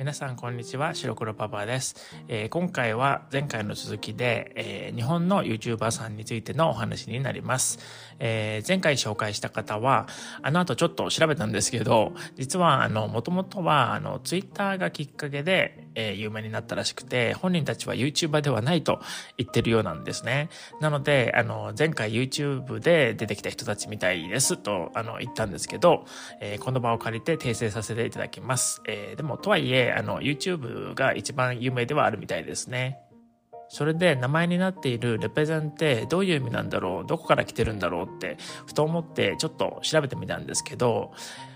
皆さんこんにちは白黒パパです、えー、今回は前回の続きで、えー、日本の YouTuber さんについてのお話になります、えー、前回紹介した方はあの後ちょっと調べたんですけど実はあのもともとはあの Twitter がきっかけで、え有名になったらしくて本人たちは YouTuber ではないと言ってるようなんですね。なのであの前回 YouTube で出てきた人たちみたいですとあの言ったんですけど、えこの場を借りて訂正させていただきます、えでもとはいえあの、YouTube が一番有名ではあるみたいですね。それで名前になっているレペゼンってどういう意味なんだろう？どこから来てるんだろう？ってふと思ってちょっと調べてみたんですけど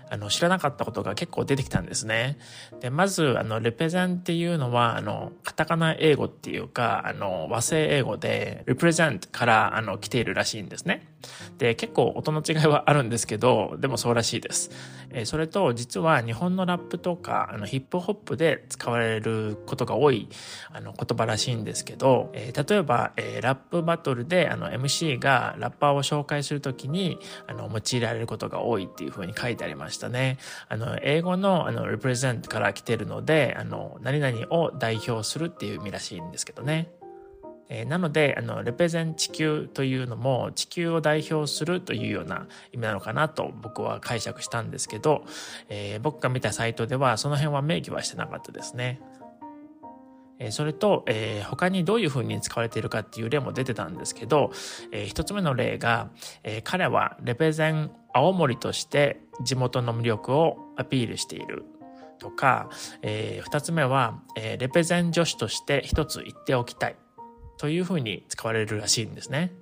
あの、知らなかったことが結構出てきたんですね。で、まず、あの、レペゼンっていうのは、あの、カタカナ英語っていうか、あの、和製英語で、represent から、あの、来ているらしいんですね。で、結構音の違いはあるんですけど、でもそうらしいです。え、それと、実は日本のラップとか、あの、ヒップホップで使われることが多い、あの、言葉らしいんですけど、え、例えば、え、ラップバトルで、あの、MC がラッパーを紹介するときに、あの、用いられることが多いっていうふうに書いてありました。したね。あの、英語のあの、represent から来てるので、あの、何々を代表するっていう意味らしいんですけどね。えー、なので、あの、レペゼン地球というのも地球を代表するというような意味なのかなと僕は解釈したんですけど、えー、僕が見たサイトではその辺は明記はしてなかったですね。えそれと、えー、他にどういうふうに使われているかっていう例も出てたんですけど、えー、一つ目の例が、えー、彼はレペゼン青森として地元の魅力をアピールしているとか、えー、二つ目は、え、レペゼン女子として一つ言っておきたいというふうに使われるらしいんですね。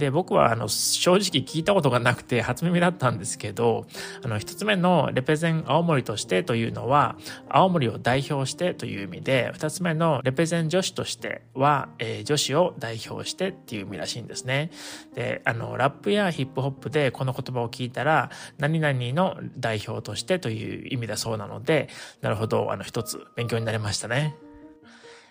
で、僕はあの、正直聞いたことがなくて初耳だったんですけど、あの、一つ目のレペゼン青森としてというのは、青森を代表してという意味で、二つ目のレペゼン女子としては、えー、女子を代表してっていう意味らしいんですね。で、あの、ラップやヒップホップでこの言葉を聞いたら、何々の代表としてという意味だそうなので、なるほど、あの、一つ勉強になりましたね。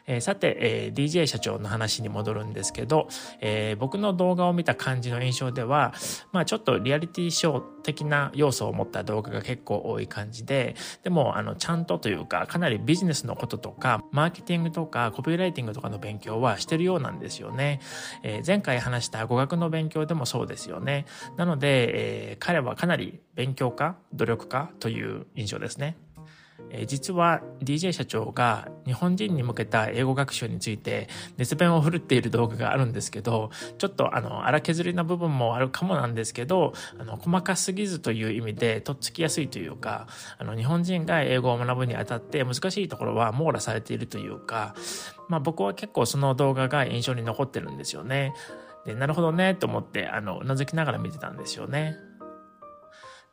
えー、さて、えー、DJ 社長の話に戻るんですけど、えー、僕の動画を見た感じの印象では、まあちょっとリアリティショー的な要素を持った動画が結構多い感じで、でも、あの、ちゃんとというか、かなりビジネスのこととか、マーケティングとか、コピーライティングとかの勉強はしてるようなんですよね。えー、前回話した語学の勉強でもそうですよね。なので、えー、彼はかなり勉強家、努力家という印象ですね。え実は DJ 社長が日本人に向けた英語学習について熱弁を振るっている動画があるんですけど、ちょっとあの、荒削りな部分もあるかもなんですけど、あの、細かすぎずという意味でとっつきやすいというか、あの、日本人が英語を学ぶにあたって難しいところは網羅されているというか、まあ僕は結構その動画が印象に残ってるんですよね。で、なるほどねと思って、あの、うなずきながら見てたんですよね。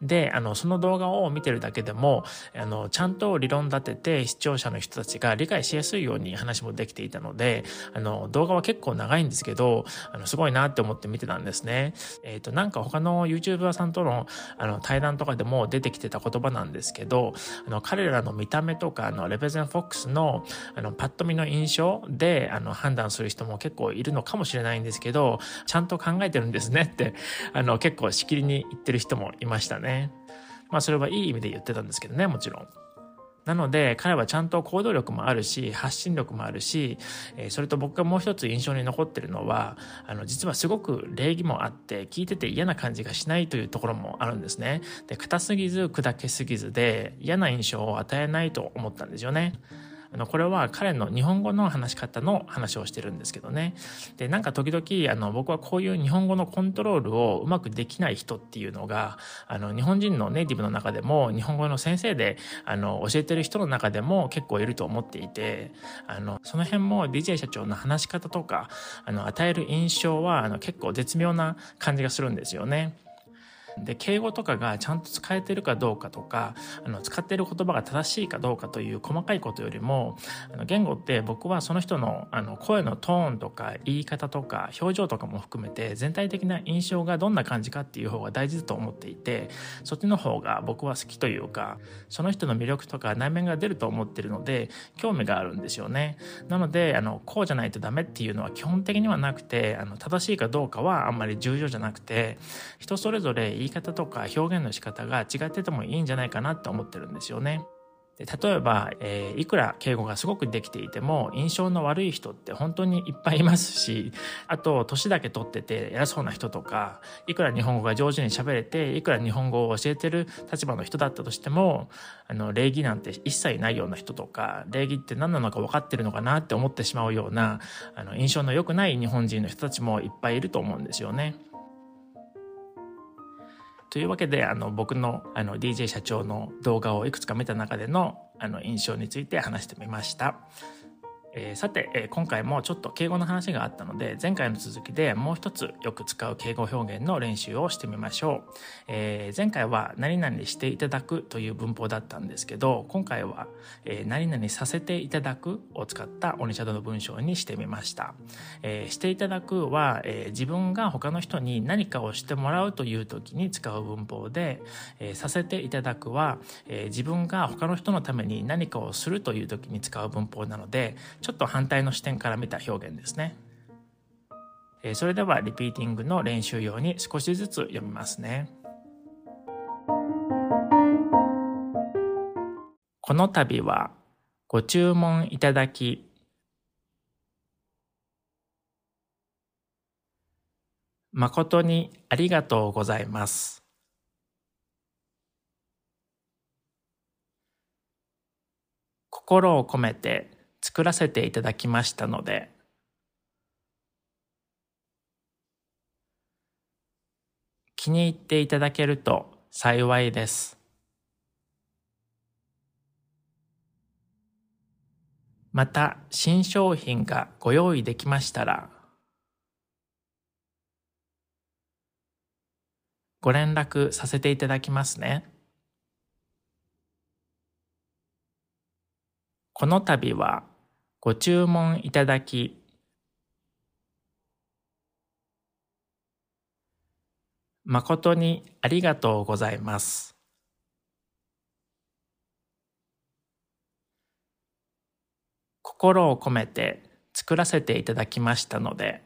で、あの、その動画を見てるだけでも、あの、ちゃんと理論立てて視聴者の人たちが理解しやすいように話もできていたので、あの、動画は結構長いんですけど、あの、すごいなって思って見てたんですね。えっ、ー、と、なんか他の YouTuber さんとの、あの、対談とかでも出てきてた言葉なんですけど、あの、彼らの見た目とか、あの、レペゼンフォックスの、あの、パッと見の印象で、あの、判断する人も結構いるのかもしれないんですけど、ちゃんと考えてるんですねって、あの、結構しきりに言ってる人もいましたね。ね。まあそれはいい意味で言ってたんですけどね、もちろん。なので彼はちゃんと行動力もあるし発信力もあるし、えそれと僕がもう一つ印象に残ってるのはあの実はすごく礼儀もあって聞いてて嫌な感じがしないというところもあるんですね。で硬すぎず砕けすぎずで嫌な印象を与えないと思ったんですよね。のこれは彼の日本語の話し方の話をしてるんですけどねでなんか時々あの僕はこういう日本語のコントロールをうまくできない人っていうのがあの日本人のネイティブの中でも日本語の先生であの教えてる人の中でも結構いると思っていてあのその辺も DJ 社長の話し方とかあの与える印象はあの結構絶妙な感じがするんですよね。で敬語とかがちゃんと使えてるかどうかとかあの使ってる言葉が正しいかどうかという細かいことよりもあの言語って僕はその人のあの声のトーンとか言い方とか表情とかも含めて全体的な印象がどんな感じかっていう方が大事だと思っていてそっちの方が僕は好きというかその人の魅力とか内面が出ると思ってるので興味があるんですよね。なのであのこうじゃないとダメっていうのは基本的にはなくてあの正しいかどうかはあんまり重要じゃなくて人それぞれ言い言い方とか表現の仕方が違っててもいいんじゃないかなって思ってるんですよね。で例えば、えー、いくら敬語がすごくできていても印象の悪い人って本当にいっぱいいますしあと年だけ取ってて偉そうな人とかいくら日本語が上手に喋れていくら日本語を教えてる立場の人だったとしてもあの礼儀なんて一切ないような人とか礼儀って何なのか分かってるのかなって思ってしまうようなあの印象の良くない日本人の人たちもいっぱいいると思うんですよね。というわけであの僕のあの DJ 社長の動画をいくつか見た中でのあの印象について話してみました。えー、さて、えー、今回もちょっと敬語の話があったので前回の続きでもう一つよく使う敬語表現の練習をしてみましょう、えー、前回は何々していただくという文法だったんですけど今回は、え何々させていただくを使ったオニシャドの文章にしてみました、えしていただくは、え自分が他の人に何かをしてもらうという時に使う文法で、えさせていただくは、え自分が他の人のために何かをするという時に使う文法なのでちょっと反対の視点から見た表現ですね。それではリピーティングの練習用に少しずつ読みますね。この度はご注文いただき誠にありがとうございます。心を込めて作らせていただきましたので、気に入っていただけると幸いです。また新商品がご用意できましたら、ご連絡させていただきますね。この度はご注文いただき、誠にありがとうございます。心を込めて作らせていただきましたので、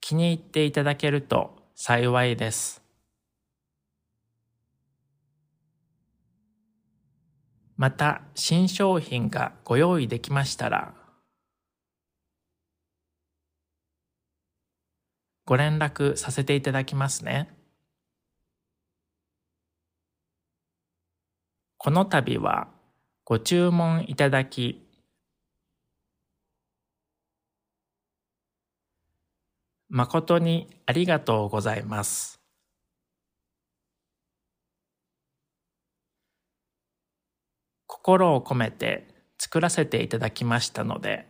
気に入っていただけると幸いです。また新商品がご用意できましたら、ご連絡させていただきますね。この度はご注文いただき、誠にありがとうございます。心を込めて作らせていただきましたので、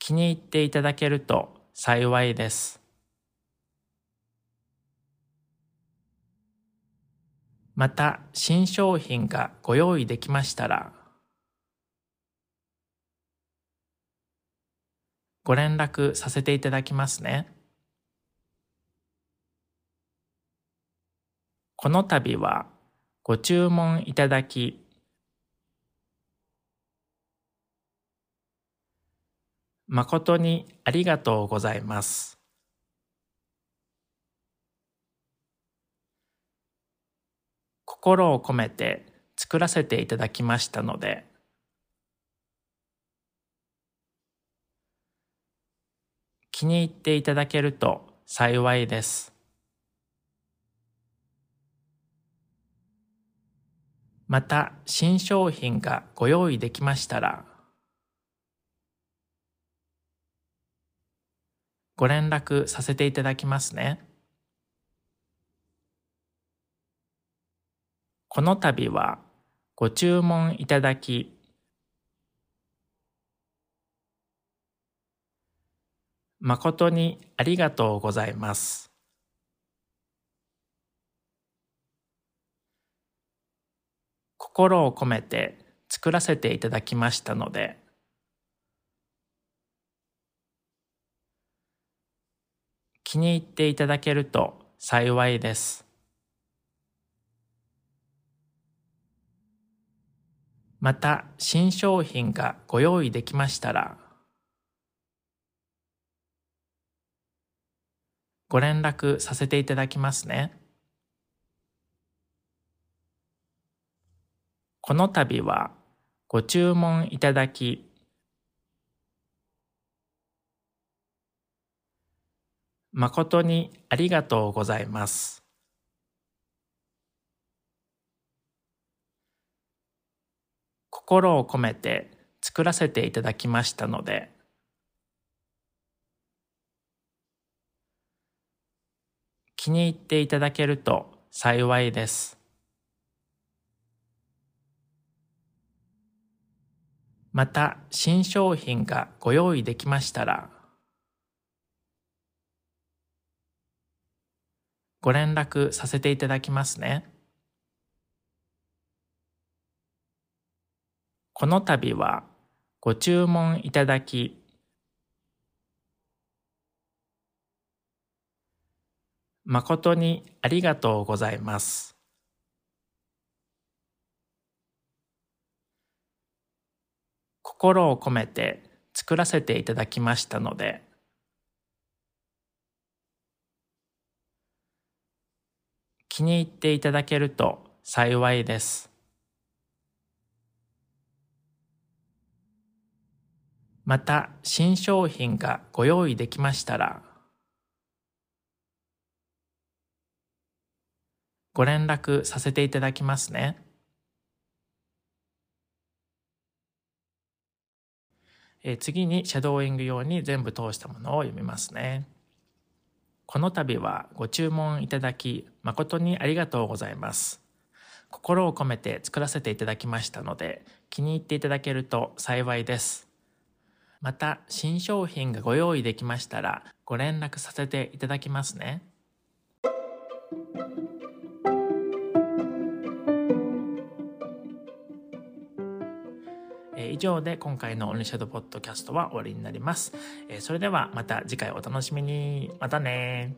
気に入っていただけると幸いです。また新商品がご用意できましたら、ご連絡させていただきますね。この度はご注文いただき、誠にありがとうございます。心を込めて作らせていただきましたので、気に入っていただけると幸いです。また新商品がご用意できましたら、ご連絡させていただきますね。この度はご注文いただき、誠にありがとうございます。心を込めて作らせていただきましたので、気に入っていただけると幸いです。また新商品がご用意できましたら、ご連絡させていただきますね。この度はご注文いただき誠にありがとうございます。心を込めて作らせていただきましたので、気に入っていただけると幸いです。また新商品がご用意できましたら、ご連絡させていただきますね。この度はご注文いただき誠にありがとうございます。心を込めて作らせていただきましたので、気に入っていただけると幸いです。また新商品がご用意できましたら、ご連絡させていただきますね。え次にシャドーイング用に全部通したものを読みますね。この度はご注文いただき誠にありがとうございます。心を込めて作らせていただきましたので気に入っていただけると幸いです。また新商品がご用意できましたらご連絡させていただきますね。以上で今回のオニシャドポッドキャストは終わりになります。それではまた次回お楽しみに。またね